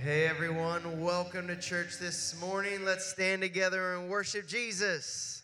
Hey everyone, welcome to church this morning. Let's stand together and worship Jesus.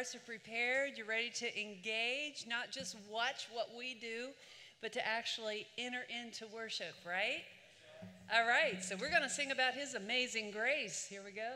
hearts are prepared, you're ready to engage, not just watch what we do, but to actually enter into worship, right? All right, so we're going to sing about his amazing grace. Here we go.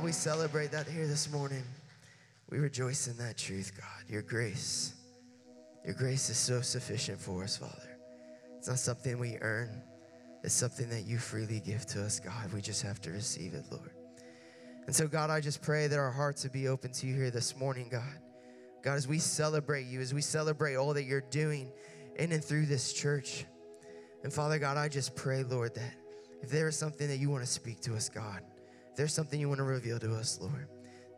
God, we celebrate that here this morning. We rejoice in that truth, God. Your grace. Your grace is so sufficient for us, Father. It's not something we earn, it's something that you freely give to us, God. We just have to receive it, Lord. And so, God, I just pray that our hearts would be open to you here this morning, God. God, as we celebrate you, as we celebrate all that you're doing in and through this church. And Father God, I just pray, Lord, that if there is something that you want to speak to us, God, there's something you want to reveal to us, Lord,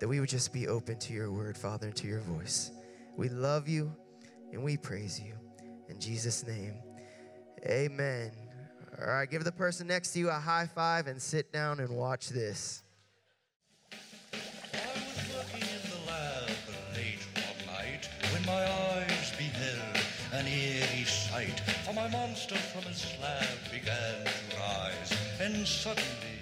that we would just be open to your word, Father, and to your voice. We love you and we praise you. In Jesus' name, amen. All right, give the person next to you a high five and sit down and watch this. My eyes beheld an eerie sight. For my monster from his slab began to rise, and suddenly,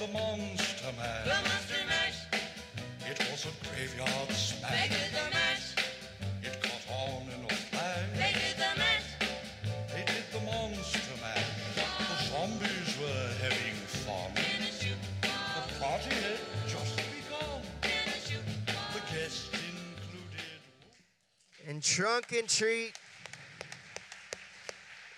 the monster the monster mash. It was a graveyard They smash. did the mash, It caught on in a flash. they did the mash. They did the monster mash. The zombies were having fun. In a shoot, The party had just begun. in a shoot. The guests included. And Trunk and Treat.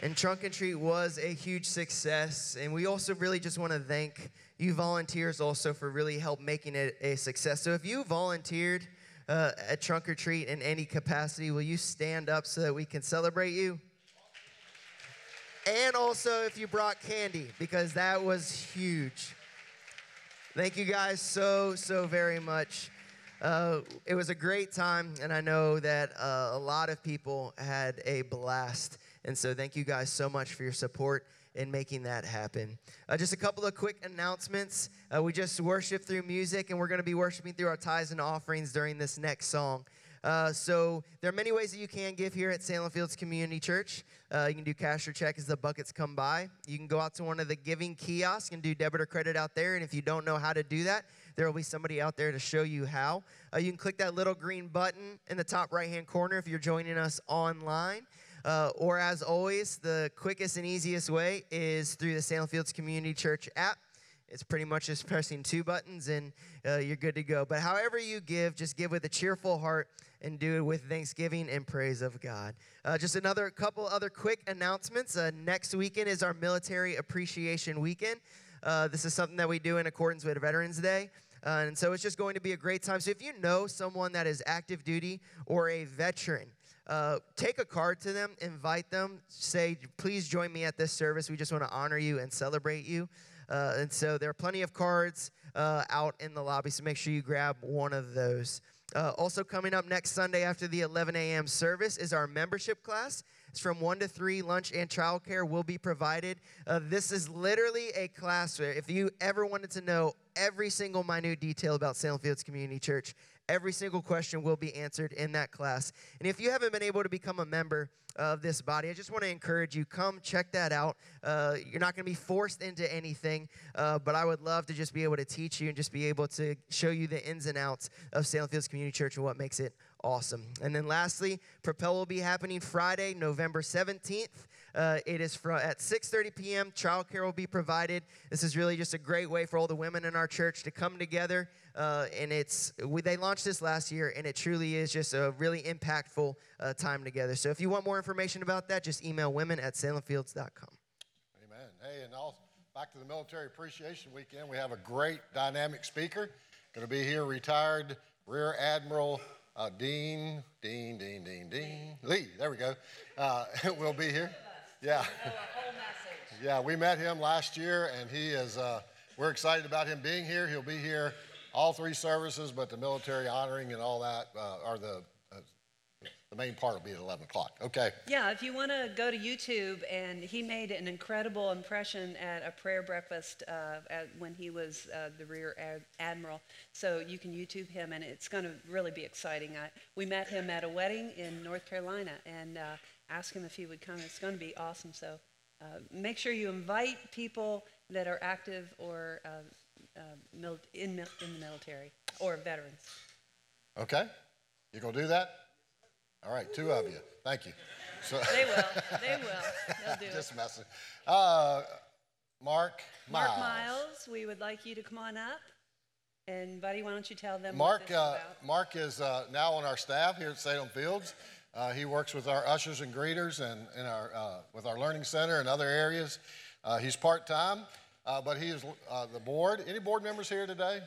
And Trunk and Treat was a huge success. And we also really just want to thank you volunteers also for really help making it a success. So if you volunteered uh, at Trunk or Treat in any capacity, will you stand up so that we can celebrate you? And also if you brought candy, because that was huge. Thank you guys so, so very much. Uh, it was a great time, and I know that uh, a lot of people had a blast. And so, thank you guys so much for your support in making that happen. Uh, just a couple of quick announcements. Uh, we just worship through music, and we're going to be worshiping through our tithes and offerings during this next song. Uh, so there are many ways that you can give here at Salem Fields Community Church. Uh, you can do cash or check as the buckets come by. You can go out to one of the giving kiosks and do debit or credit out there. And if you don't know how to do that, there will be somebody out there to show you how. Uh, you can click that little green button in the top right hand corner if you're joining us online. Uh, or as always, the quickest and easiest way is through the Salem Fields Community Church app. It's pretty much just pressing two buttons and uh, you're good to go. But however you give, just give with a cheerful heart and do it with thanksgiving and praise of God. Uh, just another couple other quick announcements. Uh, next weekend is our Military Appreciation Weekend. Uh, this is something that we do in accordance with Veterans Day. Uh, and so it's just going to be a great time. So if you know someone that is active duty or a veteran, uh, take a card to them, invite them, say, please join me at this service. We just want to honor you and celebrate you. Uh, and so there are plenty of cards uh, out in the lobby, so make sure you grab one of those. Uh, also, coming up next Sunday after the 11 a.m. service is our membership class. It's from 1 to 3. Lunch and childcare will be provided. Uh, this is literally a class where if you ever wanted to know every single minute detail about Salem Fields Community Church, every single question will be answered in that class. And if you haven't been able to become a member of this body, I just want to encourage you come check that out. Uh, you're not going to be forced into anything, uh, but I would love to just be able to teach you and just be able to show you the ins and outs of Salem Fields Community Church and what makes it awesome. And then lastly, Propel will be happening Friday, November 17th. Uh, it is from at 6:30 p.m. Childcare will be provided. This is really just a great way for all the women in our church to come together. Uh, and it's we, they launched this last year, and it truly is just a really impactful uh, time together. So if you want more information about that, just email women at salemfields.com. Amen. Hey, and also back to the Military Appreciation Weekend, we have a great dynamic speaker. Going to be here, retired Rear Admiral uh, Dean, Dean, Dean, Dean, Dean Lee. There we go. Uh, will be here. Yeah. Yeah, we met him last year, and he is. Uh, we're excited about him being here. He'll be here all three services, but the military honoring and all that uh, are the uh, the main part will be at 11 o'clock. Okay. Yeah, if you want to go to YouTube, and he made an incredible impression at a prayer breakfast uh, at, when he was uh, the Rear Ad- Admiral. So you can YouTube him, and it's going to really be exciting. I, we met him at a wedding in North Carolina and asked him if he would come. It's going to be awesome. So uh, make sure you invite people that are active or uh, uh, mil- in, mil- in the military or veterans. Okay? You're going to do that? All right, two of you. Thank you. So, They will. They will. They'll do it. just messing. Uh, Mark Miles. Mark Miles, we would like you to come on up. And Buddy, why don't you tell them Mark, uh? Mark is uh, now on our staff here at Salem Fields. Uh, he works with our ushers and greeters and in our, uh, with our learning center and other areas. Uh, he's part time, uh, but he is uh, the board. Any board members here today?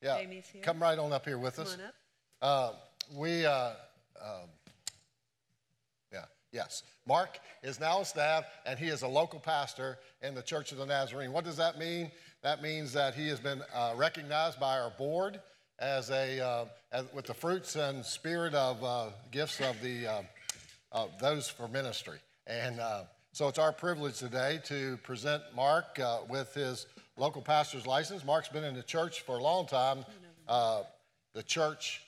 Yeah, Jamie's here. come right on up here with Come us. on up. Uh, we, uh, um, yeah, yes. Mark is now on staff, and he is a local pastor in the Church of the Nazarene. What does that mean? That means that he has been uh, recognized by our board as a, uh, as, with the fruits and spirit of uh, gifts of the uh, those for ministry. And uh, so it's our privilege today to present Mark uh, with his local pastor's license. Mark's been in the church for a long time, uh, the church,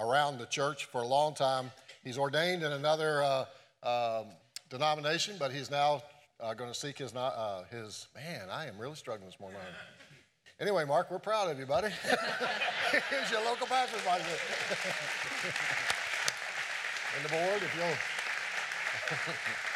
around the church for a long time. He's ordained in another um, denomination, but he's now going to seek his, his, man, I am really struggling this morning. Anyway, Mark, we're proud of you, buddy. Here's your local pastor's license. and the board, if you'll.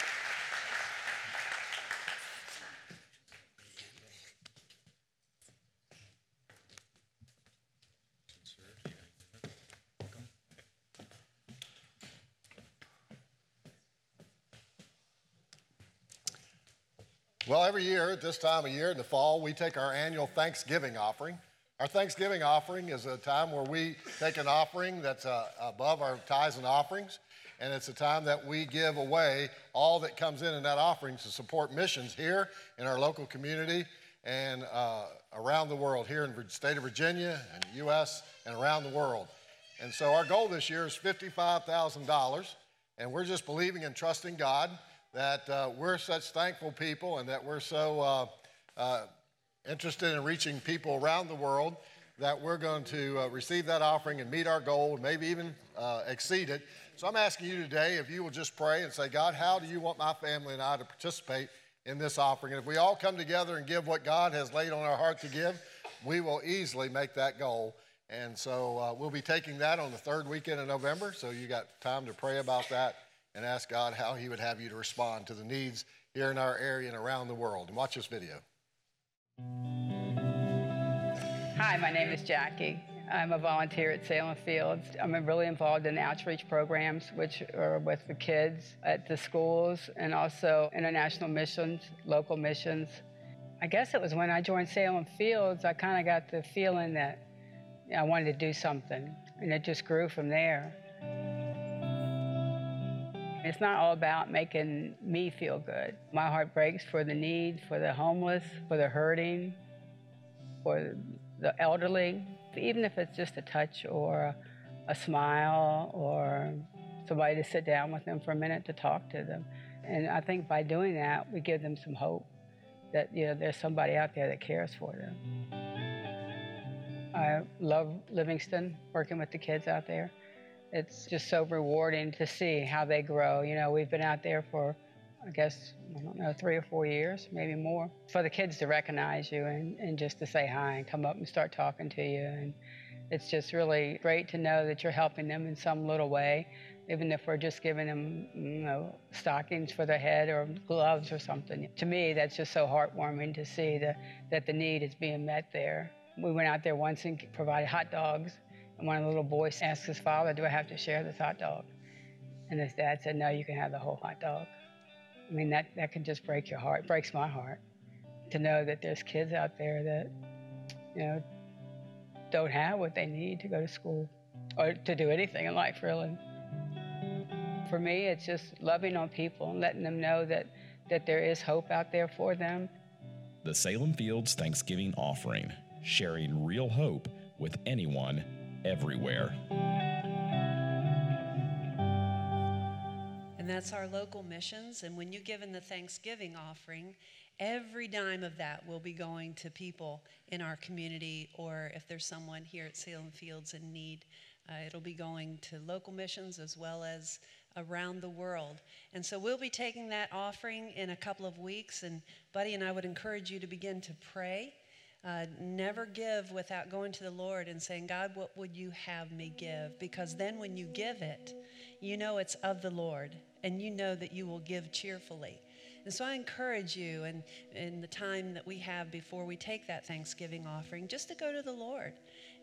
Well, every year at this time of year in the fall, we take our annual Thanksgiving offering. Our Thanksgiving offering is a time where we take an offering that's uh, above our tithes and offerings, and it's a time that we give away all that comes in in that offering to support missions here in our local community and uh, around the world, here in the state of Virginia and the U.S. and around the world. And so our goal this year is $55,000, and we're just believing and trusting God that uh, we're such thankful people and that we're so uh, uh, interested in reaching people around the world that we're going to uh, receive that offering and meet our goal, maybe even uh, exceed it. So I'm asking you today if you will just pray and say, God, how do you want my family and I to participate in this offering? And if we all come together and give what God has laid on our heart to give, we will easily make that goal. And so uh, we'll be taking that on the third weekend of November. So you got time to pray about that and ask God how He would have you to respond to the needs here in our area and around the world. And watch this video. Hi, my name is Jackie. I'm a volunteer at Salem Fields. I'm really involved in outreach programs, which are with the kids at the schools and also international missions, local missions. I guess it was when I joined Salem Fields, I kind of got the feeling that I wanted to do something, and it just grew from there. It's not all about making me feel good. My heart breaks for the need, for the homeless, for the hurting, for the elderly, even if it's just a touch or a smile or somebody to sit down with them for a minute to talk to them. And I think by doing that, we give them some hope that you know there's somebody out there that cares for them. I love Livingston, working with the kids out there. It's just so rewarding to see how they grow. You know, we've been out there for I guess, I don't know, three or four years, maybe more. For the kids to recognize you and, and just to say hi and come up and start talking to you. And it's just really great to know that you're helping them in some little way, even if we're just giving them, you know, stockings for their head or gloves or something. To me, that's just so heartwarming to see the, that the need is being met there. We went out there once and provided hot dogs, one little boys asked his father, Do I have to share this hot dog? And his dad said, No, you can have the whole hot dog. I mean, that, that can just break your heart, It breaks my heart to know that there's kids out there that, you know, don't have what they need to go to school or to do anything in life, really. For me, it's just loving on people and letting them know that, that there is hope out there for them. The Salem Fields Thanksgiving Offering, sharing real hope with anyone, everywhere. And that's our local missions. And when you give in the Thanksgiving offering, every dime of that will be going to people in our community, or if there's someone here at Salem Fields in need, uh, it'll be going to local missions as well as around the world. And so we'll be taking that offering in a couple of weeks. And Buddy and I would encourage you to begin to pray. Uh, never give without going to the Lord and saying, God, what would you have me give? Because then when you give it, you know it's of the Lord and you know that you will give cheerfully. And so I encourage you, and in the time that we have before we take that Thanksgiving offering, just to go to the Lord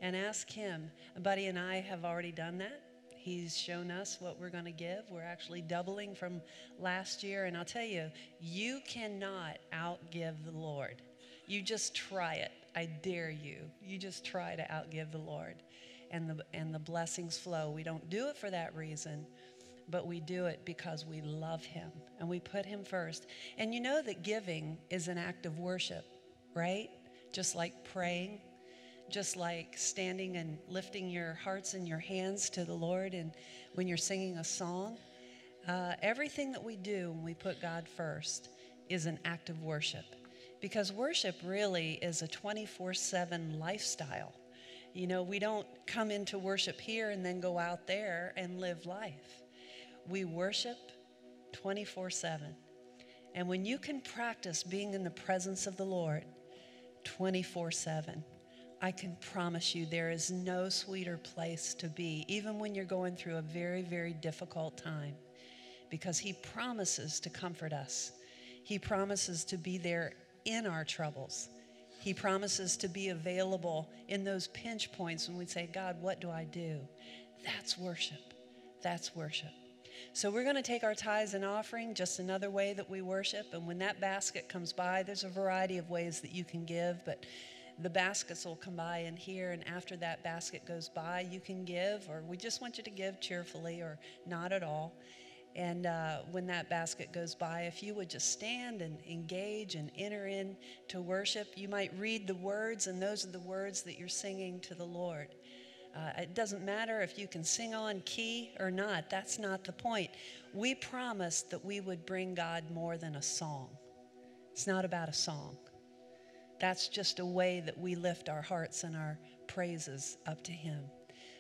and ask Him. Buddy and I have already done that. He's shown us what we're going to give. We're actually doubling from last year. And I'll tell you, you cannot outgive the Lord. You just try it. I dare you. You just try to outgive the Lord. And the, and the blessings flow. We don't do it for that reason, but we do it because we love Him and we put Him first. And you know that giving is an act of worship, right? Just like praying, just like standing and lifting your hearts and your hands to the Lord and when you're singing a song. Uh, everything that we do when we put God first is an act of worship because worship really is a 24 7 lifestyle. You know, we don't come into worship here and then go out there and live life. We worship 24 7. And when you can practice being in the presence of the Lord 24 7, I can promise you there is no sweeter place to be, even when you're going through a very, very difficult time, because He promises to comfort us. He promises to be there in our troubles. He promises to be available in those pinch points when we say, God, what do I do? That's worship. That's worship. So we're going to take our tithes and offering, just another way that we worship. And when that basket comes by, there's a variety of ways that you can give, but the baskets will come by in here, and after that basket goes by, you can give, or we just want you to give cheerfully or not at all. And uh, when that basket goes by, if you would just stand and engage and enter in to worship, you might read the words, and those are the words that you're singing to the Lord. Uh, it doesn't matter if you can sing on key or not, that's not the point. We promised that we would bring God more than a song. It's not about a song. That's just a way that we lift our hearts and our praises up to Him.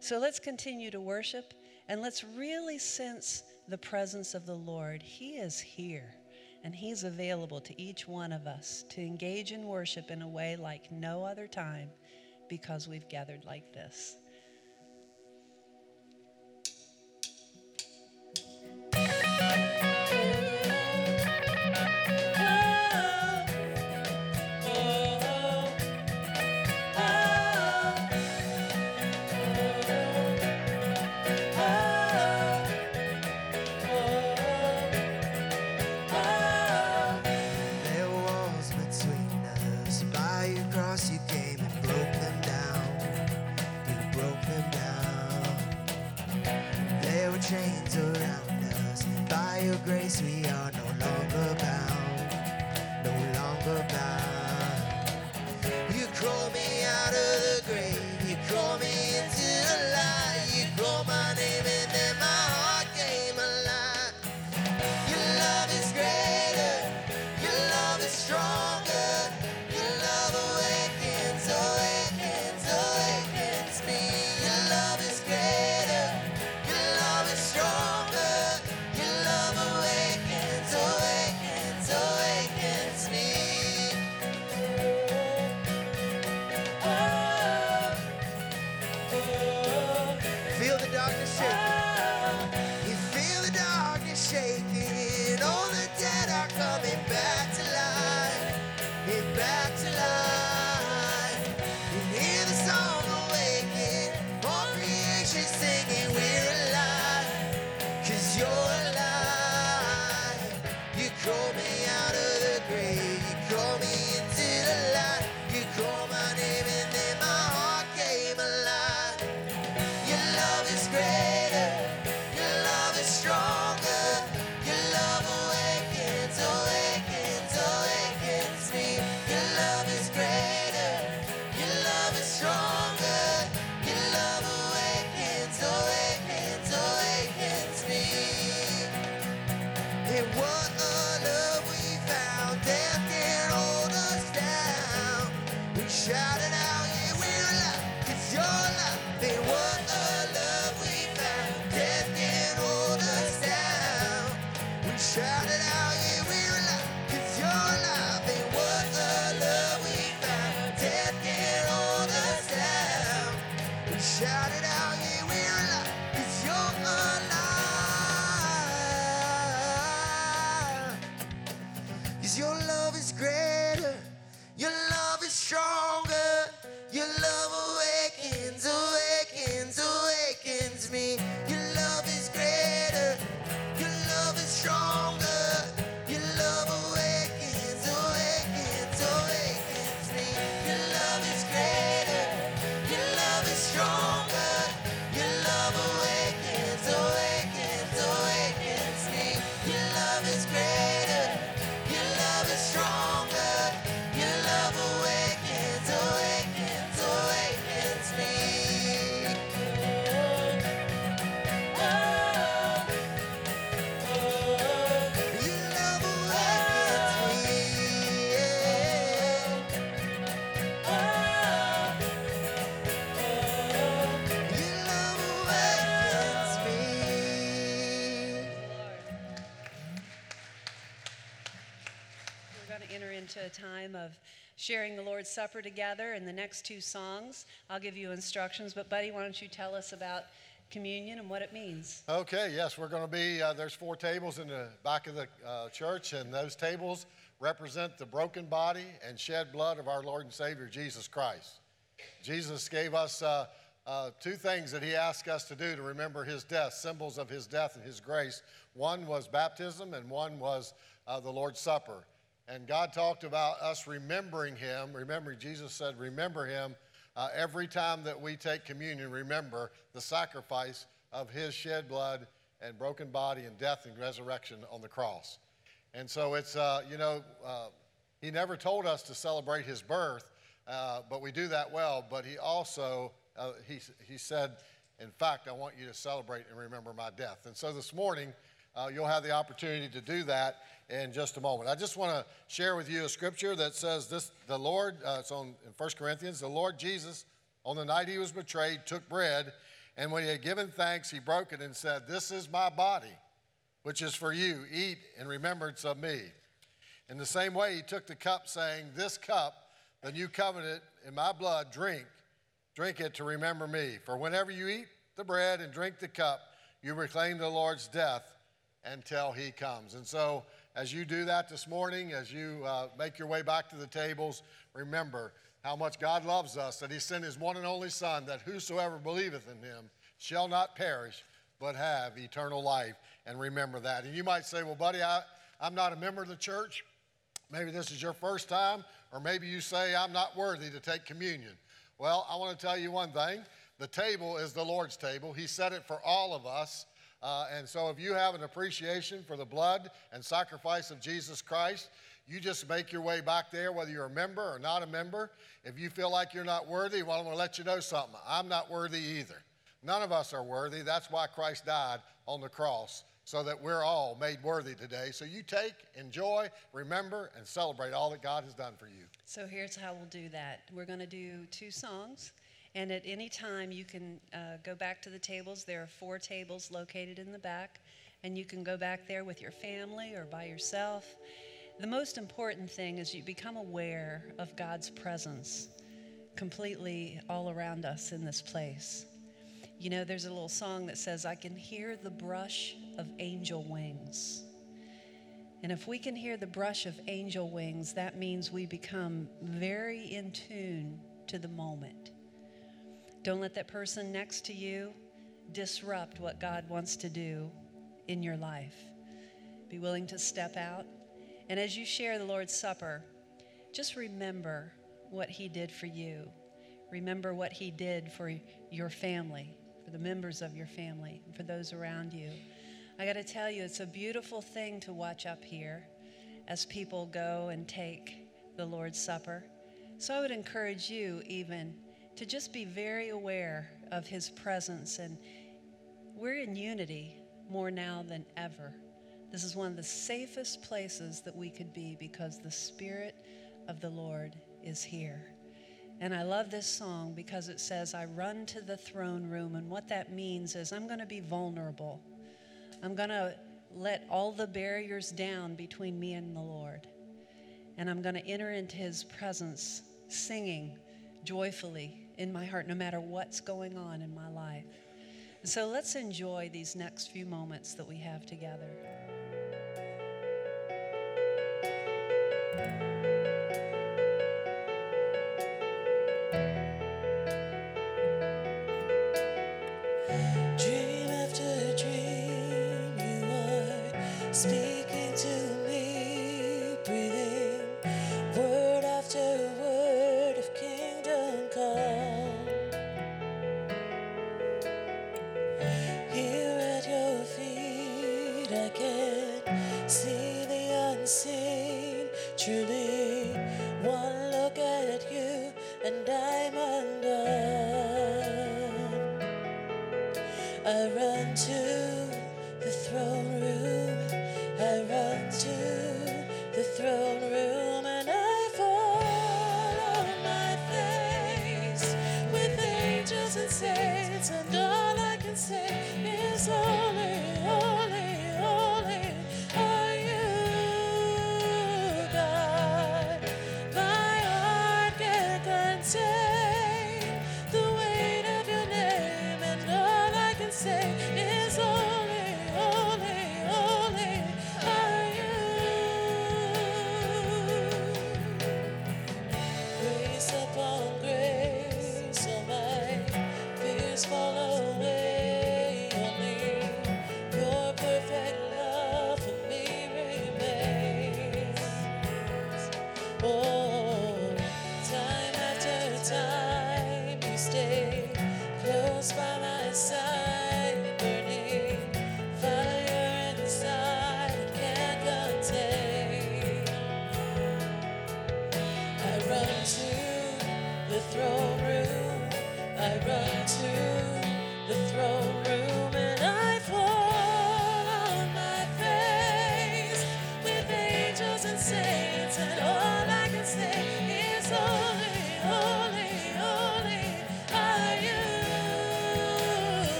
So let's continue to worship and let's really sense the presence of the Lord. He is here and He's available to each one of us to engage in worship in a way like no other time because we've gathered like this. Sharing the Lord's Supper together in the next two songs. I'll give you instructions, but Buddy, why don't you tell us about communion and what it means? Okay, yes, we're going to be, uh, there's four tables in the back of the uh, church, and those tables represent the broken body and shed blood of our Lord and Savior Jesus Christ. Jesus gave us uh, uh, two things that he asked us to do to remember his death, symbols of his death and his grace. One was baptism, and one was uh, the Lord's Supper. And God talked about us remembering him. Remembering, Jesus said, remember him uh, every time that we take communion, remember the sacrifice of his shed blood and broken body and death and resurrection on the cross. And so it's, uh, you know, uh, he never told us to celebrate his birth, uh, but we do that well. But he also, uh, he, he said, in fact, I want you to celebrate and remember my death. And so this morning, uh, you'll have the opportunity to do that in just a moment. I just want to share with you a scripture that says this the Lord, uh, it's on in 1 Corinthians, the Lord Jesus, on the night he was betrayed, took bread, and when he had given thanks, he broke it and said, This is my body, which is for you. Eat in remembrance of me. In the same way, he took the cup, saying, This cup, the new covenant in my blood, drink. Drink it to remember me. For whenever you eat the bread and drink the cup, you proclaim the Lord's death until he comes. And so, as you do that this morning, as you uh, make your way back to the tables, remember how much God loves us, that he sent his one and only Son, that whosoever believeth in him shall not perish, but have eternal life. And remember that. And you might say, well, buddy, I, I'm not a member of the church. Maybe this is your first time, or maybe you say, I'm not worthy to take communion. Well, I want to tell you one thing the table is the Lord's table, He set it for all of us. Uh, and so, if you have an appreciation for the blood and sacrifice of Jesus Christ, you just make your way back there, whether you're a member or not a member. If you feel like you're not worthy, well, I'm going to let you know something. I'm not worthy either. None of us are worthy. That's why Christ died on the cross, so that we're all made worthy today. So you take, enjoy, remember, and celebrate all that God has done for you. So here's how we'll do that. We're going to do two songs, and at any time you can uh, go back to the tables. There are four tables located in the back, and you can go back there with your family or by yourself. The most important thing is you become aware of God's presence completely all around us in this place. You know, there's a little song that says, I can hear the brush of angel wings. And if we can hear the brush of angel wings, that means we become very in tune to the moment. Don't let that person next to you disrupt what God wants to do in your life. Be willing to step out. And as you share the Lord's Supper, just remember what He did for you. Remember what He did for your family, for the members of your family, and for those around you. I got to tell you, it's a beautiful thing to watch up here as people go and take the Lord's Supper. So I would encourage you, even, to just be very aware of His presence. And we're in unity more now than ever. This is one of the safest places that we could be because the Spirit of the Lord is here. And I love this song because it says, I run to the throne room. And what that means is I'm going to be vulnerable. I'm going to let all the barriers down between me and the Lord. And I'm going to enter into his presence singing joyfully in my heart, no matter what's going on in my life. So let's enjoy these next few moments that we have together.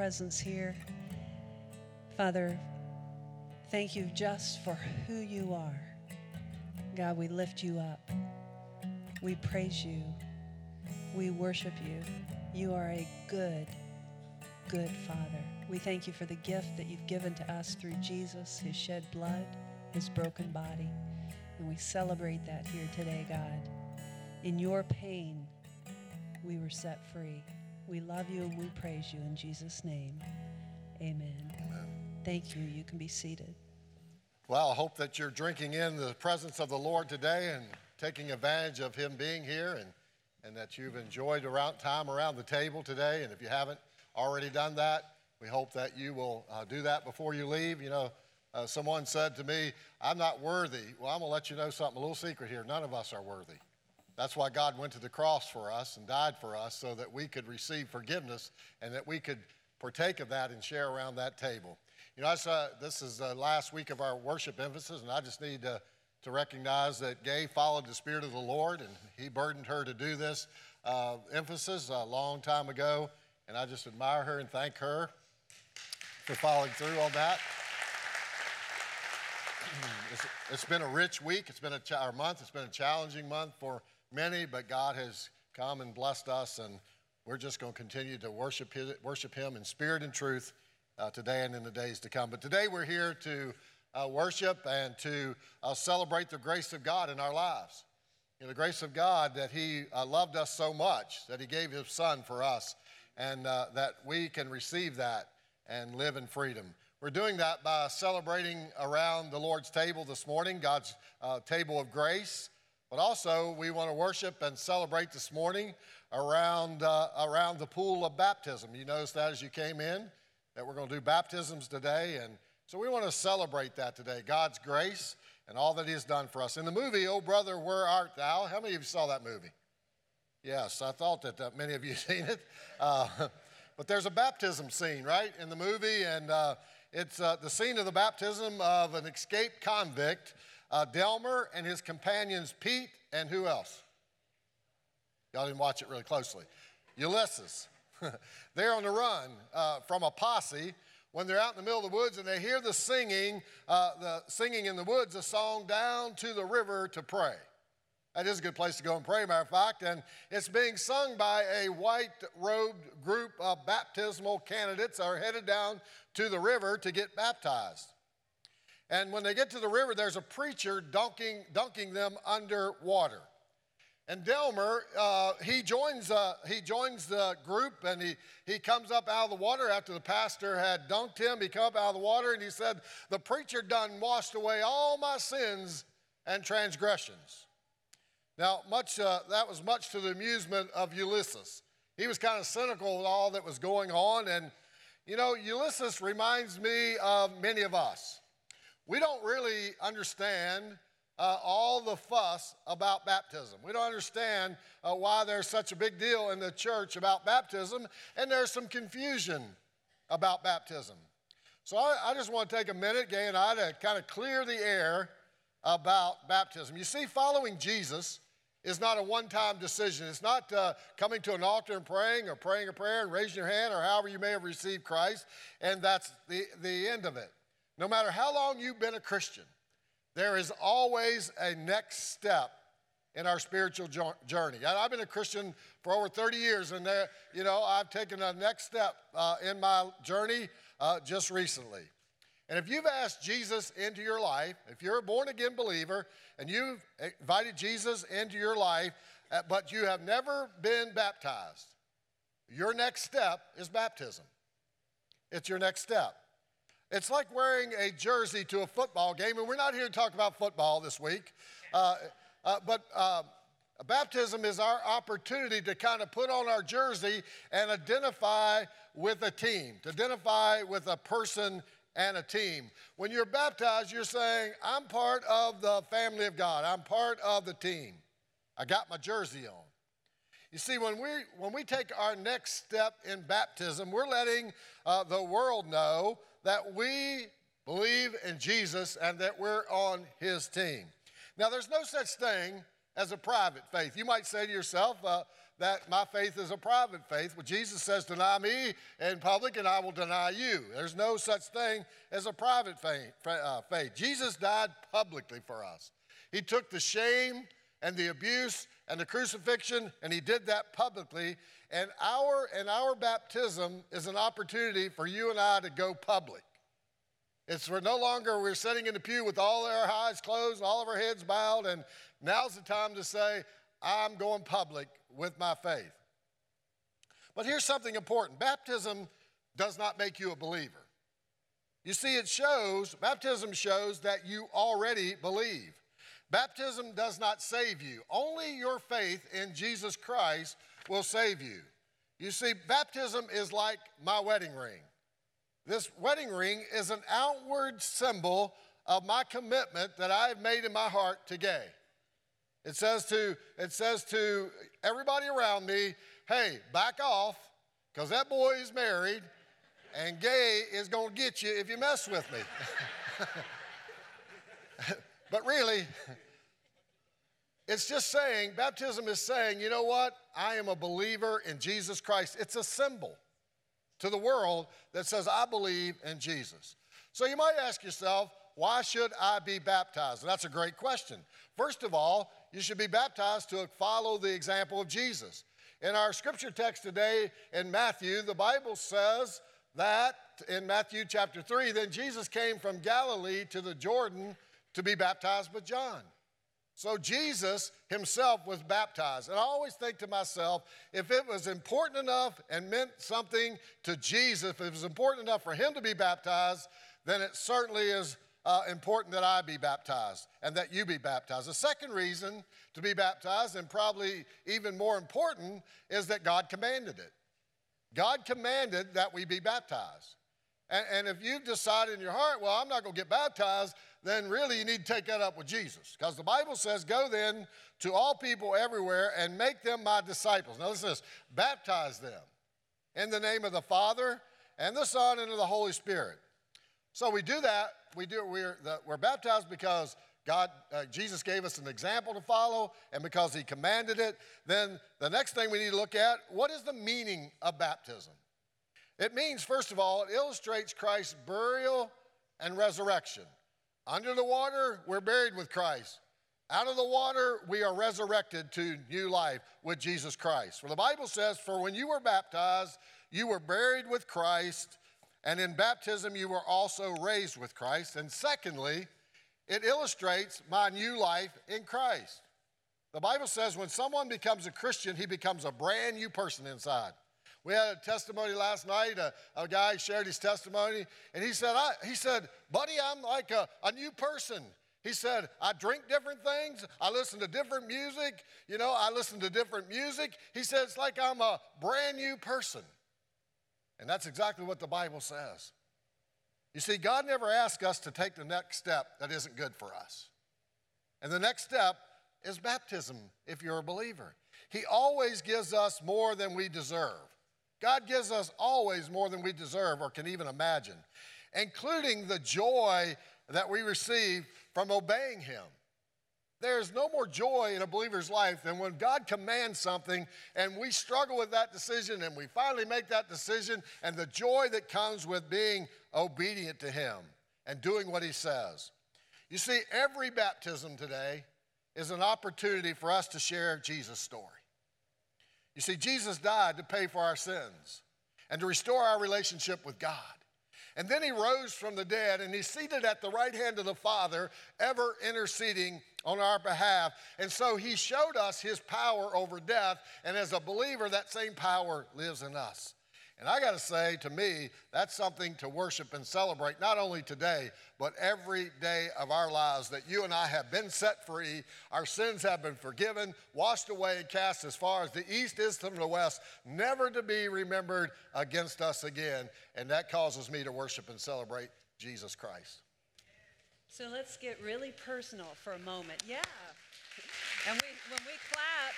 Presence here. Father, thank you just for who you are. God, we lift you up. We praise you. We worship you. You are a good, good Father. We thank you for the gift that you've given to us through Jesus, his shed blood, his broken body. And we celebrate that here today, God. In your pain, we were set free. We love you and we praise you in Jesus' name. Amen. Thank you. You can be seated. Well, I hope that you're drinking in the presence of the Lord today and taking advantage of Him being here and, and that you've enjoyed around time around the table today. And if you haven't already done that, we hope that you will uh, do that before you leave. You know, uh, someone said to me, I'm not worthy. Well, I'm going to let you know something, a little secret here. None of us are worthy. That's why God went to the cross for us and died for us so that we could receive forgiveness and that we could partake of that and share around that table. You know, I saw, this is the last week of our worship emphasis, and I just need to, to recognize that Gay followed the Spirit of the Lord, and he burdened her to do this uh, emphasis a long time ago. And I just admire her and thank her for following through on that. It's, it's been a rich week. It's been a our month. It's been a challenging month for many, but God has come and blessed us, and we're just going to continue to worship worship Him in spirit and truth uh, today and in the days to come. But today we're here to uh, worship and to uh, celebrate the grace of God in our lives. You know, the grace of God that He uh, loved us so much that He gave His Son for us, and uh, that we can receive that and live in freedom. We're doing that by celebrating around the Lord's table this morning, God's uh, table of grace. But also, we want to worship and celebrate this morning around, uh, around the pool of baptism. You noticed that as you came in, that we're going to do baptisms today. And so we want to celebrate that today God's grace and all that He has done for us. In the movie, Oh Brother, Where Art Thou? How many of you saw that movie? Yes, I thought that uh, many of you seen it. Uh, but there's a baptism scene, right, in the movie, and uh, it's uh, the scene of the baptism of an escaped convict, uh, Delmar, and his companions Pete, and who else? Y'all didn't watch it really closely. Ulysses. they're on the run uh, from a posse when they're out in the middle of the woods and they hear the singing, uh, the singing in the woods, a song down to the river to pray. That is a good place to go and pray, matter of fact. And it's being sung by a white robed group of baptismal candidates are headed down to the river to get baptized. And when they get to the river, there's a preacher dunking, dunking them underwater. And Delmar, uh, he, joins, uh, he joins the group and he, he comes up out of the water after the pastor had dunked him. He come up out of the water and he said, The preacher done washed away all my sins and transgressions. Now, much, uh, that was much to the amusement of Ulysses. He was kind of cynical with all that was going on. And, you know, Ulysses reminds me of many of us. We don't really understand uh, all the fuss about baptism. We don't understand uh, why there's such a big deal in the church about baptism, and there's some confusion about baptism. So I, I just want to take a minute, Gay and I, to kind of clear the air about baptism. You see, following Jesus is not a one time decision. It's not uh, coming to an altar and praying or praying a prayer and raising your hand or however you may have received Christ, and that's the, the end of it. No matter how long you've been a Christian, there is always a next step in our spiritual journey. I've been a Christian for over 30 years, and there, you know, I've taken a next step uh, in my journey uh, just recently. And if you've asked Jesus into your life, if you're a born again believer and you've invited Jesus into your life, uh, but you have never been baptized, your next step is baptism. It's your next step. It's like wearing a jersey to a football game, and we're not here to talk about football this week. Uh, uh, but uh, baptism is our opportunity to kind of put on our jersey and identify with a team, to identify with a person and a team. When you're baptized, you're saying, I'm part of the family of God, I'm part of the team. I got my jersey on. You see, when we, when we take our next step in baptism, we're letting uh, the world know that we believe in Jesus and that we're on his team. Now, there's no such thing as a private faith. You might say to yourself uh, that my faith is a private faith. Well, Jesus says, Deny me in public, and I will deny you. There's no such thing as a private faith. Uh, faith. Jesus died publicly for us. He took the shame and the abuse and the crucifixion, and he did that publicly. And our and our baptism is an opportunity for you and I to go public. It's we're no longer we're sitting in the pew with all our eyes closed all of our heads bowed, and now's the time to say, I'm going public with my faith. But here's something important baptism does not make you a believer. You see, it shows, baptism shows that you already believe. Baptism does not save you. Only your faith in Jesus Christ will save you. You see, baptism is like my wedding ring. This wedding ring is an outward symbol of my commitment that I have made in my heart to Gay. It says to, it says to everybody around me, hey, back off, because that boy is married, and Gay is going to get you if you mess with me. But really, it's just saying, baptism is saying, you know what? I am a believer in Jesus Christ. It's a symbol to the world that says, I believe in Jesus. So you might ask yourself, why should I be baptized? And that's a great question. First of all, you should be baptized to follow the example of Jesus. In our scripture text today in Matthew, the Bible says that in Matthew chapter 3, then Jesus came from Galilee to the Jordan to be baptized with John. So Jesus himself was baptized. And I always think to myself, if it was important enough and meant something to Jesus, if it was important enough for him to be baptized, then it certainly is uh, important that I be baptized and that you be baptized. The second reason to be baptized, and probably even more important, is that God commanded it. God commanded that we be baptized. And, and if you've decided in your heart, well, I'm not going to get baptized, then really you need to take that up with Jesus. Because the Bible says, Go then to all people everywhere and make them my disciples. Now, listen to this baptize them in the name of the Father and the Son and of the Holy Spirit. So we do that. We do, we're, the, we're baptized because God, uh, Jesus gave us an example to follow, and because He commanded it. Then the next thing we need to look at what is the meaning of baptism? It means, first of all, it illustrates Christ's burial and resurrection. Under the water, we're buried with Christ. Out of the water, we are resurrected to new life with Jesus Christ. For the Bible says, For when you were baptized, you were buried with Christ, and in baptism, you were also raised with Christ. And secondly, it illustrates my new life in Christ. The Bible says when someone becomes a Christian, he becomes a brand new person inside. We had a testimony last night. A, a guy shared his testimony, and he said, I, "He said, buddy, I'm like a, a new person." He said, I drink different things. I listen to different music. You know, I listen to different music. He said, it's like I'm a brand new person. And that's exactly what the Bible says. You see, God never asks us to take the next step that isn't good for us. And the next step is baptism if you're a believer. He always gives us more than we deserve. God gives us always more than we deserve or can even imagine, including the joy that we receive from obeying Him. There is no more joy in a believer's life than when God commands something and we struggle with that decision and we finally make that decision and the joy that comes with being obedient to Him and doing what He says. You see, every baptism today is an opportunity for us to share Jesus' story. You see, Jesus died to pay for our sins and to restore our relationship with God. And then he rose from the dead and he's seated at the right hand of the Father, ever interceding on our behalf. And so he showed us his power over death. And as a believer, that same power lives in us. And I got to say, to me, that's something to worship and celebrate, not only today, but every day of our lives that you and I have been set free. Our sins have been forgiven, washed away, and cast as far as the east is from the west, never to be remembered against us again. And that causes me to worship and celebrate Jesus Christ. So let's get really personal for a moment. Yeah. And we, when we clap,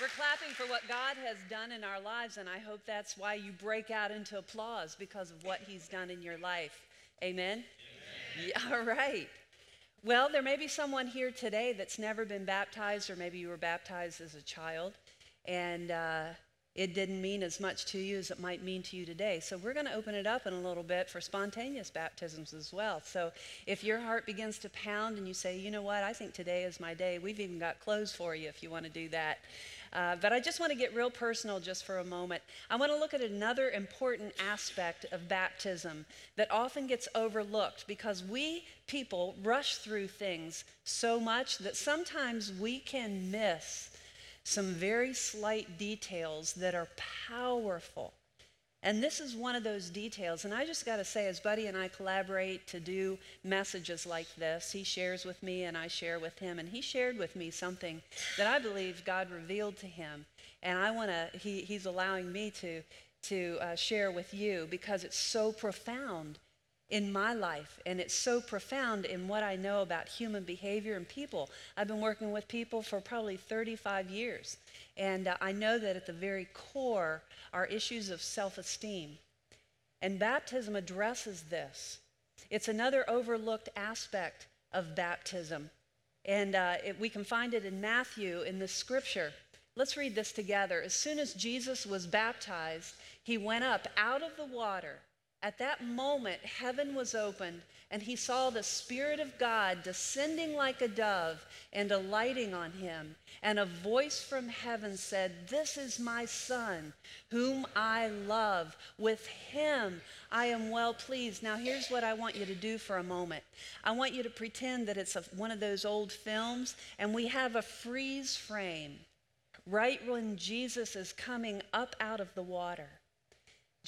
we're clapping for what God has done in our lives, and I hope that's why you break out into applause because of what He's done in your life. Amen? Amen. Yeah, all right. Well, there may be someone here today that's never been baptized, or maybe you were baptized as a child, and uh, it didn't mean as much to you as it might mean to you today. So we're going to open it up in a little bit for spontaneous baptisms as well. So if your heart begins to pound and you say, you know what, I think today is my day, we've even got clothes for you if you want to do that. Uh, but I just want to get real personal just for a moment. I want to look at another important aspect of baptism that often gets overlooked because we people rush through things so much that sometimes we can miss some very slight details that are powerful. And this is one of those details. And I just got to say, as Buddy and I collaborate to do messages like this, he shares with me and I share with him. And he shared with me something that I believe God revealed to him. And I want to, he, he's allowing me to, to uh, share with you because it's so profound in my life and it's so profound in what I know about human behavior and people. I've been working with people for probably 35 years and uh, I know that at the very core are issues of self esteem. And baptism addresses this. It's another overlooked aspect of baptism. And uh, it, we can find it in Matthew in the scripture. Let's read this together. As soon as Jesus was baptized, he went up out of the water. At that moment, heaven was opened, and he saw the Spirit of God descending like a dove and alighting on him. And a voice from heaven said, This is my Son, whom I love. With him I am well pleased. Now, here's what I want you to do for a moment I want you to pretend that it's a, one of those old films, and we have a freeze frame right when Jesus is coming up out of the water.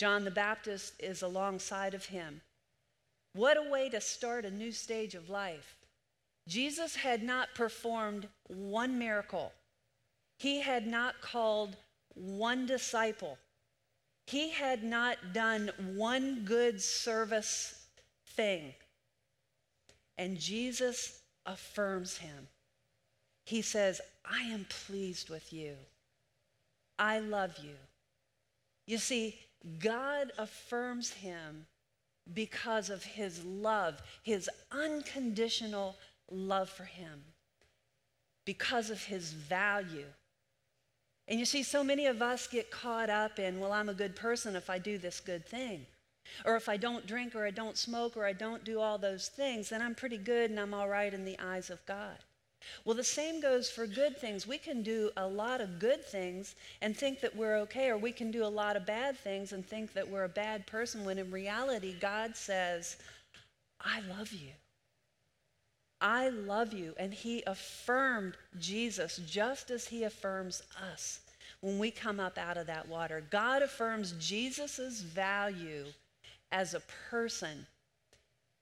John the Baptist is alongside of him. What a way to start a new stage of life. Jesus had not performed one miracle, he had not called one disciple, he had not done one good service thing. And Jesus affirms him. He says, I am pleased with you. I love you. You see, God affirms him because of his love, his unconditional love for him, because of his value. And you see, so many of us get caught up in, well, I'm a good person if I do this good thing. Or if I don't drink or I don't smoke or I don't do all those things, then I'm pretty good and I'm all right in the eyes of God. Well, the same goes for good things. We can do a lot of good things and think that we're okay, or we can do a lot of bad things and think that we're a bad person, when in reality, God says, I love you. I love you. And He affirmed Jesus just as He affirms us when we come up out of that water. God affirms Jesus' value as a person.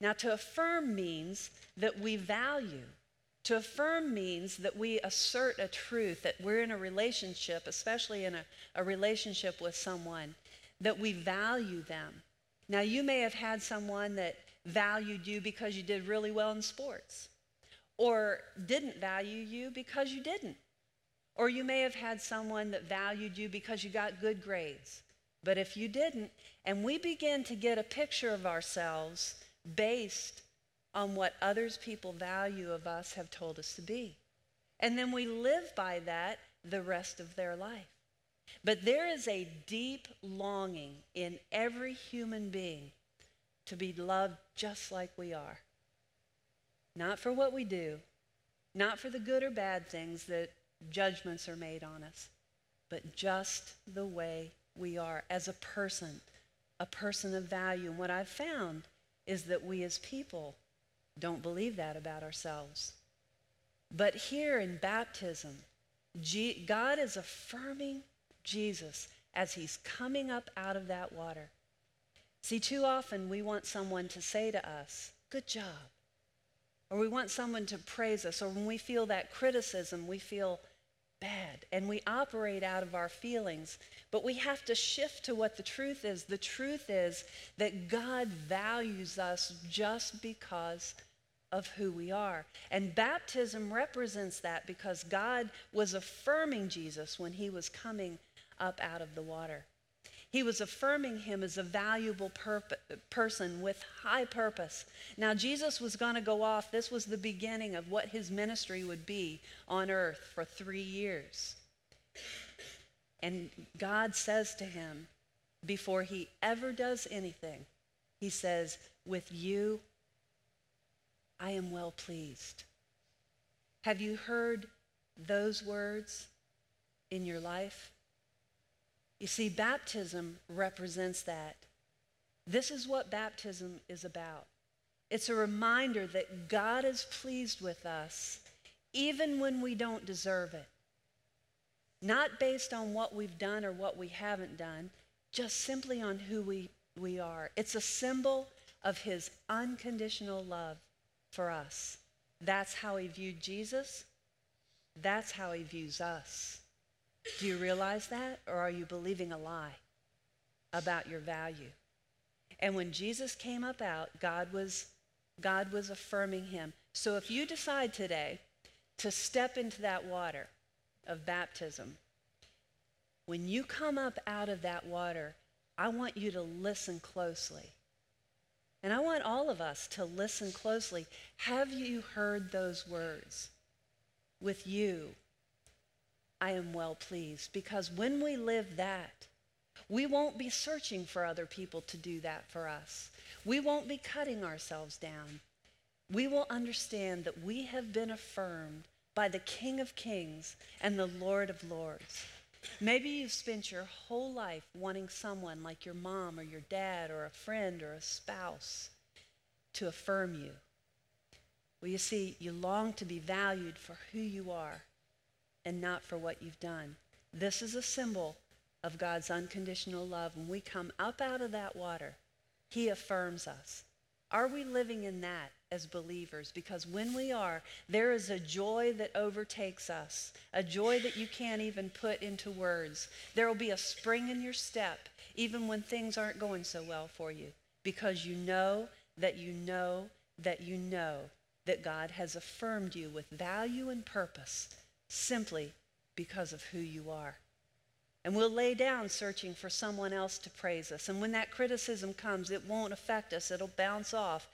Now, to affirm means that we value. To affirm means that we assert a truth, that we're in a relationship, especially in a, a relationship with someone, that we value them. Now, you may have had someone that valued you because you did really well in sports, or didn't value you because you didn't. Or you may have had someone that valued you because you got good grades. But if you didn't, and we begin to get a picture of ourselves based on what others people value of us have told us to be. And then we live by that the rest of their life. But there is a deep longing in every human being to be loved just like we are. Not for what we do, not for the good or bad things that judgments are made on us, but just the way we are as a person, a person of value. And what I've found is that we as people don't believe that about ourselves. But here in baptism, God is affirming Jesus as he's coming up out of that water. See, too often we want someone to say to us, Good job. Or we want someone to praise us. Or when we feel that criticism, we feel bad. And we operate out of our feelings. But we have to shift to what the truth is. The truth is that God values us just because of who we are. And baptism represents that because God was affirming Jesus when he was coming up out of the water. He was affirming him as a valuable perp- person with high purpose. Now, Jesus was going to go off. This was the beginning of what his ministry would be on earth for three years. And God says to him, before he ever does anything, he says, With you, I am well pleased. Have you heard those words in your life? You see, baptism represents that. This is what baptism is about. It's a reminder that God is pleased with us even when we don't deserve it. Not based on what we've done or what we haven't done, just simply on who we, we are. It's a symbol of his unconditional love for us. That's how he viewed Jesus. That's how he views us. Do you realize that? Or are you believing a lie about your value? And when Jesus came up out, God was, God was affirming him. So if you decide today to step into that water of baptism, when you come up out of that water, I want you to listen closely. And I want all of us to listen closely. Have you heard those words? With you, I am well pleased. Because when we live that, we won't be searching for other people to do that for us. We won't be cutting ourselves down. We will understand that we have been affirmed by the King of Kings and the Lord of Lords. Maybe you've spent your whole life wanting someone like your mom or your dad or a friend or a spouse to affirm you. Well, you see, you long to be valued for who you are and not for what you've done. This is a symbol of God's unconditional love. When we come up out of that water, He affirms us. Are we living in that as believers? Because when we are, there is a joy that overtakes us, a joy that you can't even put into words. There will be a spring in your step, even when things aren't going so well for you, because you know that you know that you know that God has affirmed you with value and purpose simply because of who you are. And we'll lay down searching for someone else to praise us. And when that criticism comes, it won't affect us. It'll bounce off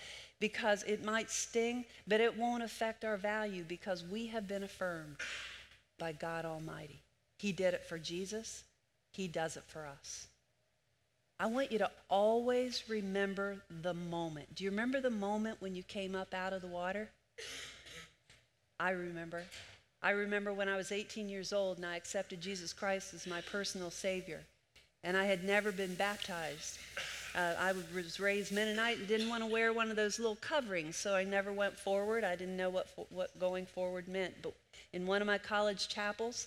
because it might sting, but it won't affect our value because we have been affirmed by God Almighty. He did it for Jesus, He does it for us. I want you to always remember the moment. Do you remember the moment when you came up out of the water? I remember. I remember when I was 18 years old and I accepted Jesus Christ as my personal Savior. And I had never been baptized. Uh, I was raised Mennonite and didn't want to wear one of those little coverings, so I never went forward. I didn't know what, what going forward meant. But in one of my college chapels,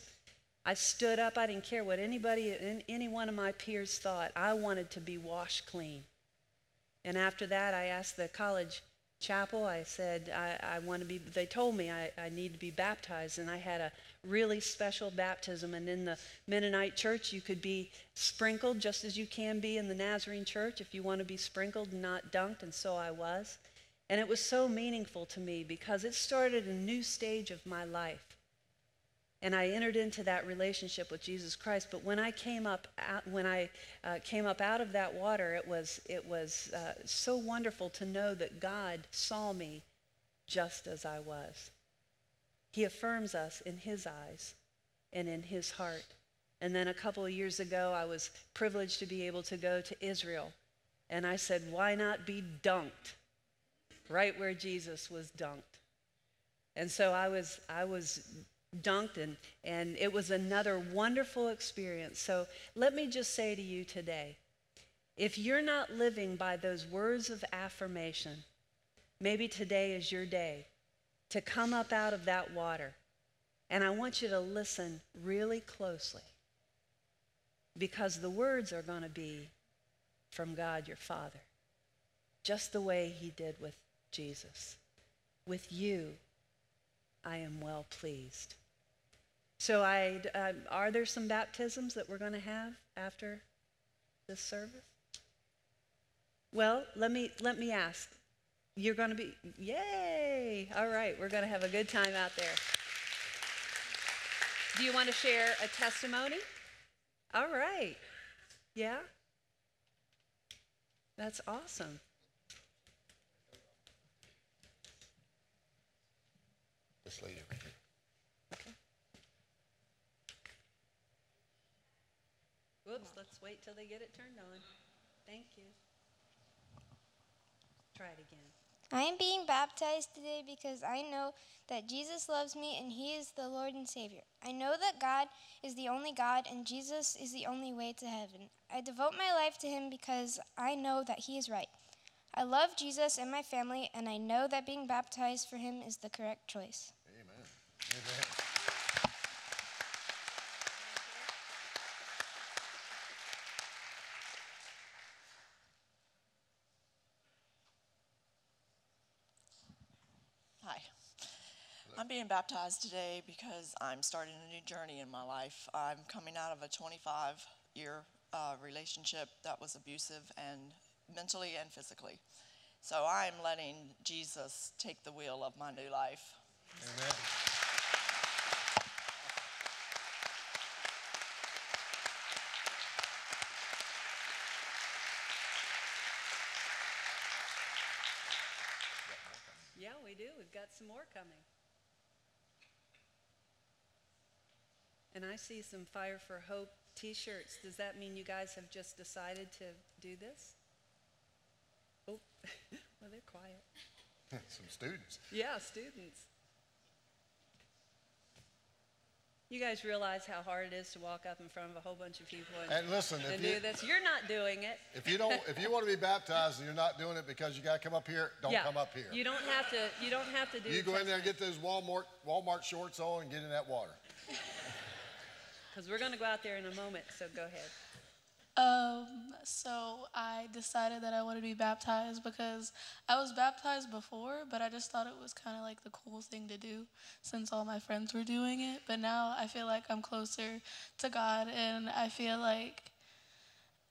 I stood up. I didn't care what anybody, any one of my peers thought. I wanted to be washed clean. And after that, I asked the college chapel. I said, I, I want to be, they told me I, I need to be baptized. And I had a really special baptism. And in the Mennonite church, you could be sprinkled just as you can be in the Nazarene church if you want to be sprinkled and not dunked. And so I was. And it was so meaningful to me because it started a new stage of my life. And I entered into that relationship with Jesus Christ. But when I came up, out, when I uh, came up out of that water, it was it was uh, so wonderful to know that God saw me just as I was. He affirms us in His eyes and in His heart. And then a couple of years ago, I was privileged to be able to go to Israel, and I said, "Why not be dunked, right where Jesus was dunked?" And so I was I was dunked and, and it was another wonderful experience. So let me just say to you today if you're not living by those words of affirmation, maybe today is your day to come up out of that water. And I want you to listen really closely. because the words are going to be from God your Father, just the way He did with Jesus. With you, I am well pleased. So, I, uh, are there some baptisms that we're going to have after this service? Well, let me let me ask. You're going to be yay! All right, we're going to have a good time out there. Do you want to share a testimony? All right. Yeah? That's awesome. This lady over here. Okay. Whoops, let's wait till they get it turned on. Thank you. Try it again. I am being baptized today because I know that Jesus loves me and He is the Lord and Savior. I know that God is the only God and Jesus is the only way to heaven. I devote my life to Him because I know that He is right. I love Jesus and my family, and I know that being baptized for Him is the correct choice. Amen. Amen. Hi. I'm being baptized today because I'm starting a new journey in my life. I'm coming out of a 25 year uh, relationship that was abusive and mentally and physically. So I'm letting Jesus take the wheel of my new life. Amen. Yeah, we do. We've got some more coming. And I see some Fire for Hope t shirts. Does that mean you guys have just decided to do this? Oh, well, they're quiet. Some students. Yeah, students. You guys realize how hard it is to walk up in front of a whole bunch of people and, And listen, if and you- do this. You're not doing it. If you don't, if you want to be baptized and you're not doing it because you got to come up here, don't yeah. come up here. You don't have to. You don't have to do. You go in there and get those Walmart Walmart shorts on and get in that water. Because we're going to go out there in a moment. So go ahead. Um, so I decided that I wanted to be baptized because I was baptized before, but I just thought it was kind of like the cool thing to do since all my friends were doing it. But now I feel like I'm closer to God and I feel like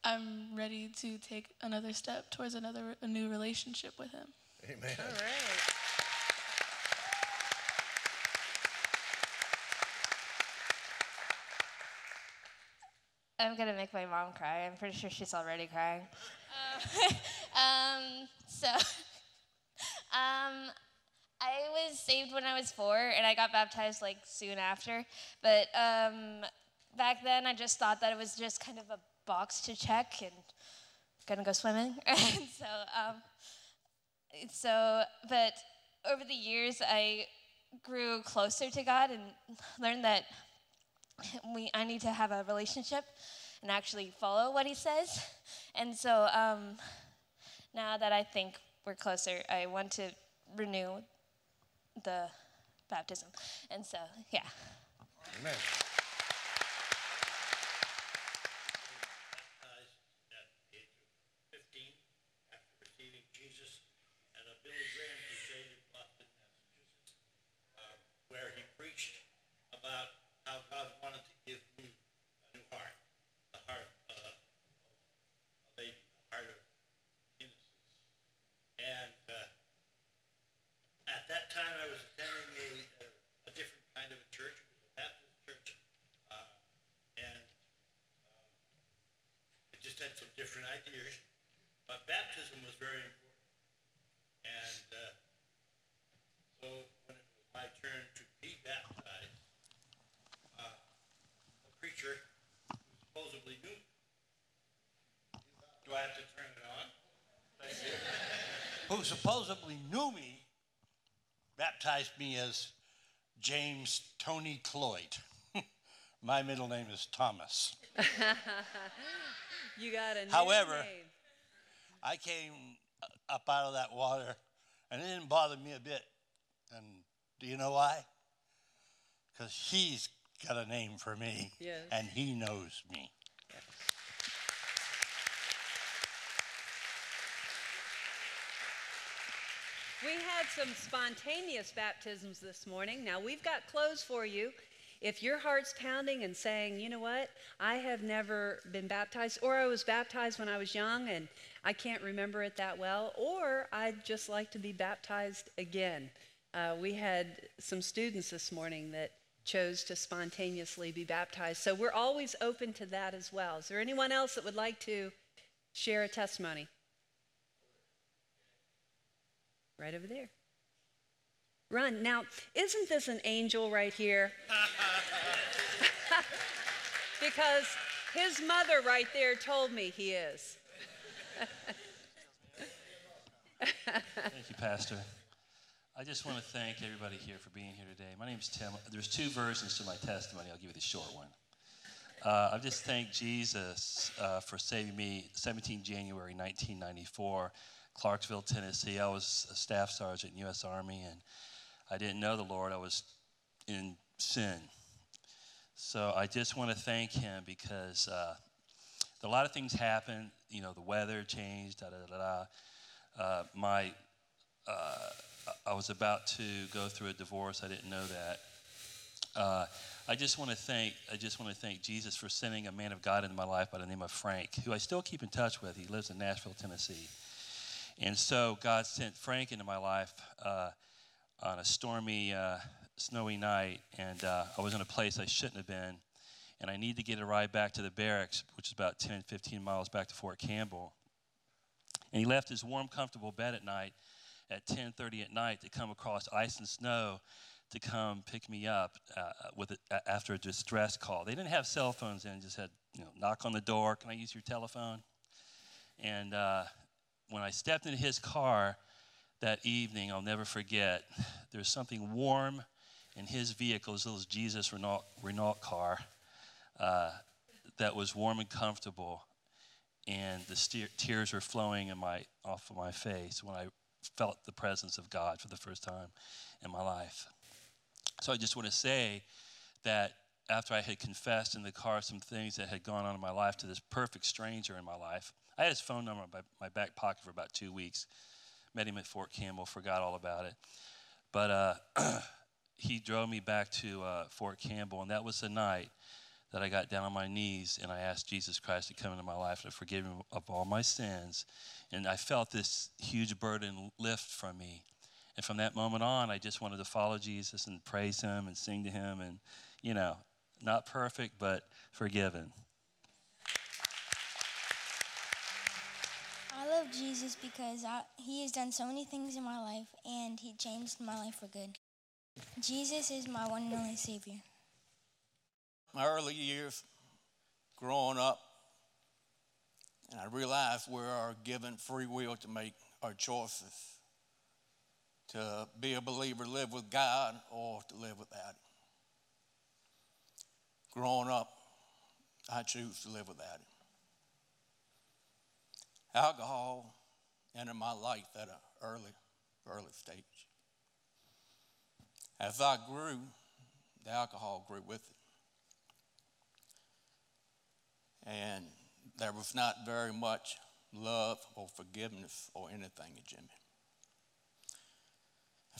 I'm ready to take another step towards another a new relationship with him. Amen. All right. I'm gonna make my mom cry. I'm pretty sure she's already crying. um, so, um, I was saved when I was four, and I got baptized like soon after. But um, back then, I just thought that it was just kind of a box to check and gonna go swimming. and so, um, so, but over the years, I grew closer to God and learned that we I need to have a relationship and actually follow what he says. And so um, now that I think we're closer, I want to renew the baptism. And so, yeah. Amen. baptized at the age of 15 after receiving Jesus at a Billy Graham crusade in Boston, Massachusetts, uh, where he preached about how God wanted to give me a new heart, the heart uh, of a baby, the heart of innocence. And uh, at that time, I was attending a, a, a different kind of a church. It was a Baptist church. Uh, and I just had some different ideas, but baptism was very important. And uh, so when it was my turn to be baptized, uh, a preacher who supposedly knew. Do I have to turn it on? Who supposedly knew me, baptized me as James Tony Cloyd. my middle name is Thomas. You got a However, name. I came up out of that water and it didn't bother me a bit. And do you know why? Because he's got a name for me Yes. and he knows me. We had some spontaneous baptisms this morning. Now, we've got clothes for you. If your heart's pounding and saying, you know what, I have never been baptized, or I was baptized when I was young and I can't remember it that well, or I'd just like to be baptized again. Uh, we had some students this morning that chose to spontaneously be baptized. So we're always open to that as well. Is there anyone else that would like to share a testimony? Right over there. Run. Now, isn't this an angel right here? because his mother right there told me he is. Thank you, Pastor. I just want to thank everybody here for being here today. My name is Tim. There's two versions to my testimony. I'll give you the short one. Uh, I just thank Jesus uh, for saving me 17 January 1994, Clarksville, Tennessee. I was a staff sergeant in U.S. Army, and I didn't know the Lord. I was in sin. So I just want to thank Him because uh, a lot of things happened. You know, the weather changed, da da da da. Uh, my uh, I was about to go through a divorce. I didn't know that. Uh, I just want to thank I just want to thank Jesus for sending a man of God into my life by the name of Frank, who I still keep in touch with. He lives in Nashville, Tennessee. And so God sent Frank into my life uh, on a stormy, uh, snowy night, and uh, I was in a place I shouldn't have been, and I need to get a ride back to the barracks, which is about 10, 15 miles back to Fort Campbell. And he left his warm, comfortable bed at night at 10:30 at night to come across ice and snow to come pick me up uh, with a, after a distress call. They didn't have cell phones then; just had you know knock on the door. Can I use your telephone? And uh, when I stepped into his car that evening, I'll never forget. There's something warm in his vehicle, his little Jesus Renault, Renault car, uh, that was warm and comfortable, and the steer, tears were flowing in my off of my face when I felt the presence of God for the first time in my life. So I just want to say that after I had confessed in the car some things that had gone on in my life to this perfect stranger in my life, I had his phone number in my back pocket for about two weeks. Met him at Fort Campbell, forgot all about it. But uh, he drove me back to uh, Fort Campbell, and that was the night that I got down on my knees and I asked Jesus Christ to come into my life and forgive me of all my sins. And I felt this huge burden lift from me. And from that moment on, I just wanted to follow Jesus and praise him and sing to him and, you know, not perfect, but forgiven. I love Jesus because I, he has done so many things in my life and he changed my life for good. Jesus is my one and only Savior my early years growing up, and I realized we are given free will to make our choices to be a believer, live with God, or to live without Him. Growing up, I choose to live without Him. Alcohol entered my life at an early, early stage. As I grew, the alcohol grew with it. And there was not very much love or forgiveness or anything in Jimmy.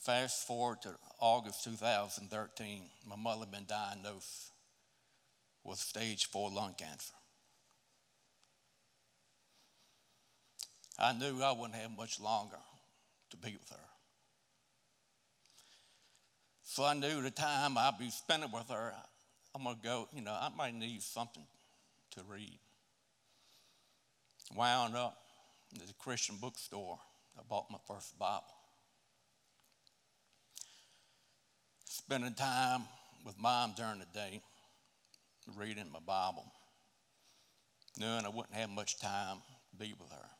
Fast forward to August 2013, my mother had been diagnosed with stage four lung cancer. I knew I wouldn't have much longer to be with her. So I knew the time I'd be spending with her, I'm going to go, you know, I might need something to read. Wound up at the Christian bookstore. I bought my first Bible. Spending time with mom during the day, reading my Bible, knowing I wouldn't have much time to be with her.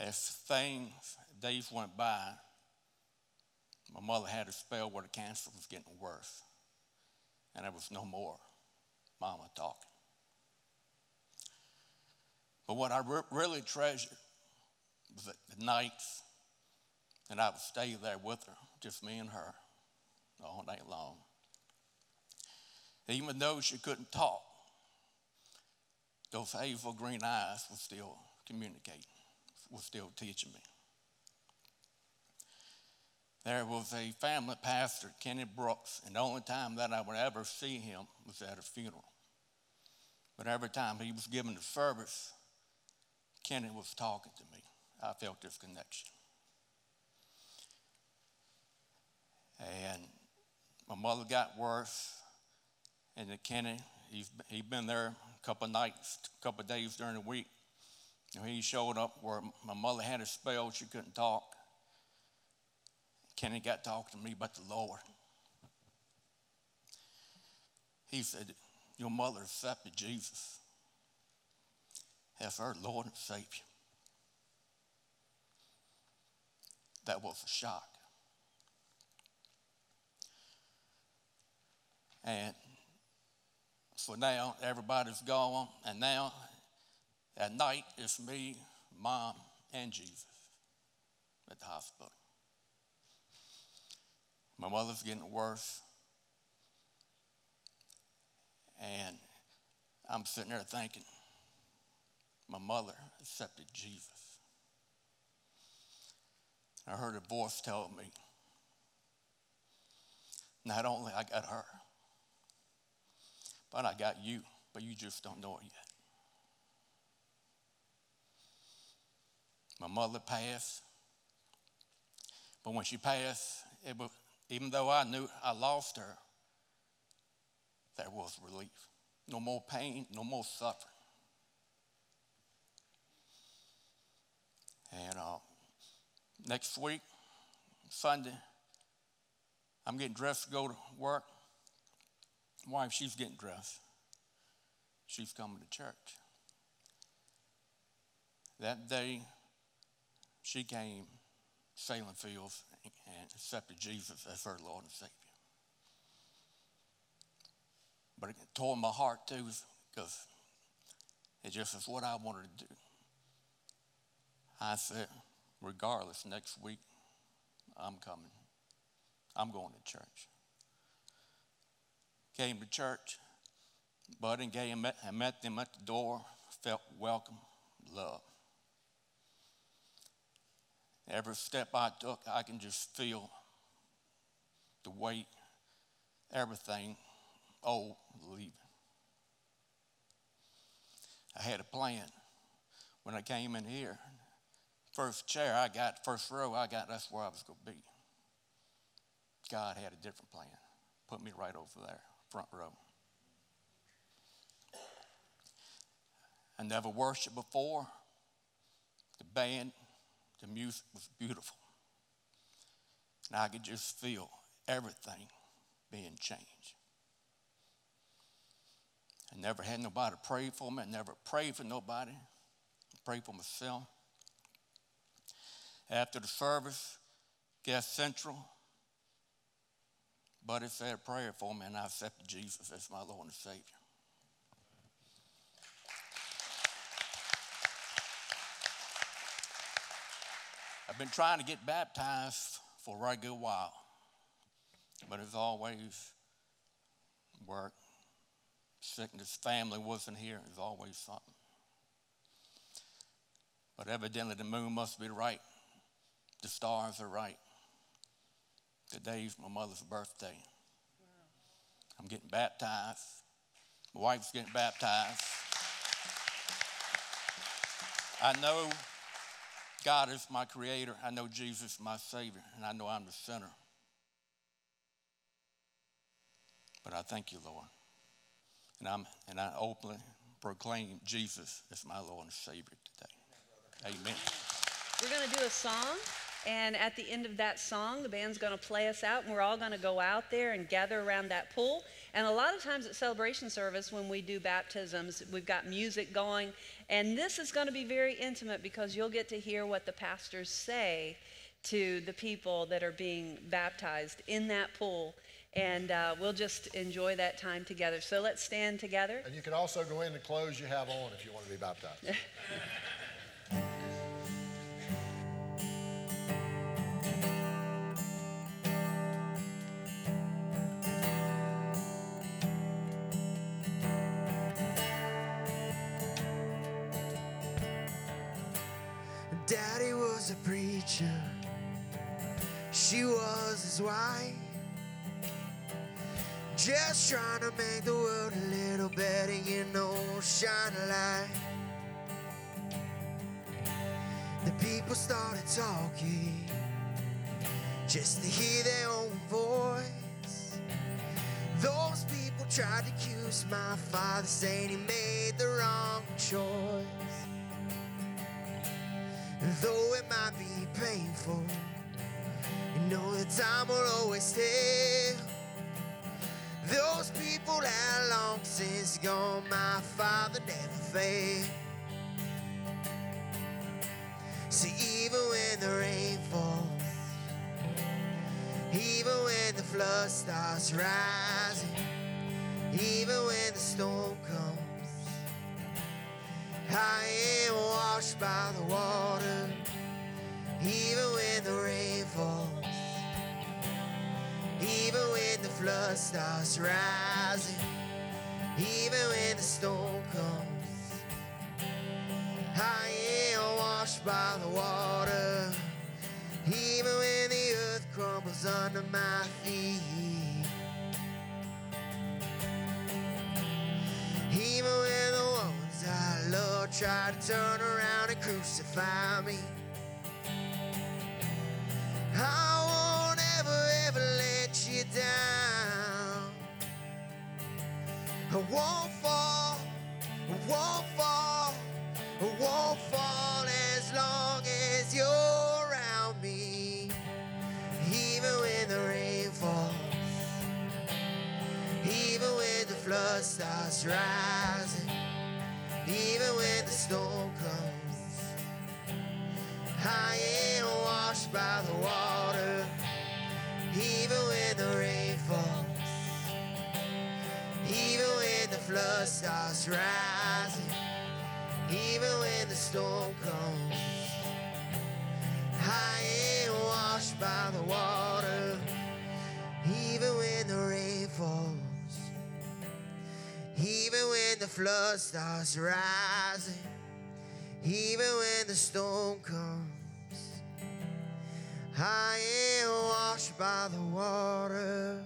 As things, days went by, my mother had a spell where the cancer was getting worse and there was no more mama talking. But what I re- really treasured was the nights and I would stay there with her, just me and her, all night long. Even though she couldn't talk, those hazel green eyes were still communicating, were still teaching me. There was a family pastor, Kenny Brooks, and the only time that I would ever see him was at a funeral. But every time he was giving the service, Kenny was talking to me. I felt this connection. And my mother got worse, and then Kenny, he's he'd been there a couple nights, a couple days during the week. He showed up where my mother had a spell, she couldn't talk. Kenny got talking to me about the Lord. He said, Your mother accepted Jesus as her Lord and Savior. That was a shock. And so now everybody's gone, and now at night it's me, mom, and Jesus at the hospital. My mother's getting worse. And I'm sitting there thinking, my mother accepted Jesus. I heard a voice tell me, not only I got her, but I got you, but you just don't know it yet. My mother passed, but when she passed, was, even though I knew I lost her, there was relief. No more pain, no more suffering. And uh, next week, Sunday, I'm getting dressed to go to work. Wife, she's getting dressed. She's coming to church. That day, she came Salem Fields and accepted Jesus as her Lord and Savior. But it tore my heart too because it just is what I wanted to do. I said, regardless, next week I'm coming. I'm going to church. Came to church, Bud and Gay met, met them at the door, felt welcome, loved. Every step I took, I can just feel the weight, everything oh, old leaving. I had a plan when I came in here. First chair I got, first row I got, that's where I was going to be. God had a different plan. Put me right over there, front row. I never worshiped before. The band, the music was beautiful. And I could just feel everything being changed. I never had nobody pray for me. I never prayed for nobody. I prayed for myself. After the service, Guest Central, Buddy said a prayer for me, and I accepted Jesus as my Lord and Savior. I've been trying to get baptized for a good while, but as always, work, sickness, family wasn't here. There's always something. But evidently, the moon must be right. The stars are right. Today's my mother's birthday. I'm getting baptized. My wife's getting baptized. I know God is my creator. I know Jesus is my Savior, and I know I'm the sinner. But I thank you, Lord. And, I'm, and I openly proclaim Jesus as my Lord and Savior today. Amen. We're going to do a song, and at the end of that song, the band's going to play us out, and we're all going to go out there and gather around that pool. And a lot of times at celebration service, when we do baptisms, we've got music going, and this is going to be very intimate because you'll get to hear what the pastors say to the people that are being baptized in that pool. And uh, we'll just enjoy that time together. So let's stand together. And you can also go in the clothes you have on if you want to be baptized. preacher, she was his wife. Just trying to make the world a little better, you know, shine a light. The people started talking just to hear their own voice. Those people tried to accuse my father, saying he made the wrong choice. Though it might be painful, you know that time will always tell. Those people that long since gone, my father never failed. See, even when the rain falls, even when the flood starts rising, even when the storm comes, I am washed by the water, even when the rain falls. Even when the flood starts rising, even when the storm comes, I am washed by the water. Even when the earth crumbles under my feet, even when Love try to turn around and crucify me. I won't ever, ever let you down. I won't fall, I won't fall, I won't fall as long as you're around me. Even when the rain falls, even when the flood starts rising, even when the storm comes. I am washed by the water, even when the rain falls, even when the flood starts rising, even when the storm comes. I am washed by the water, even when the rain falls, even when the flood starts rising. Even when the storm comes, I am washed by the water.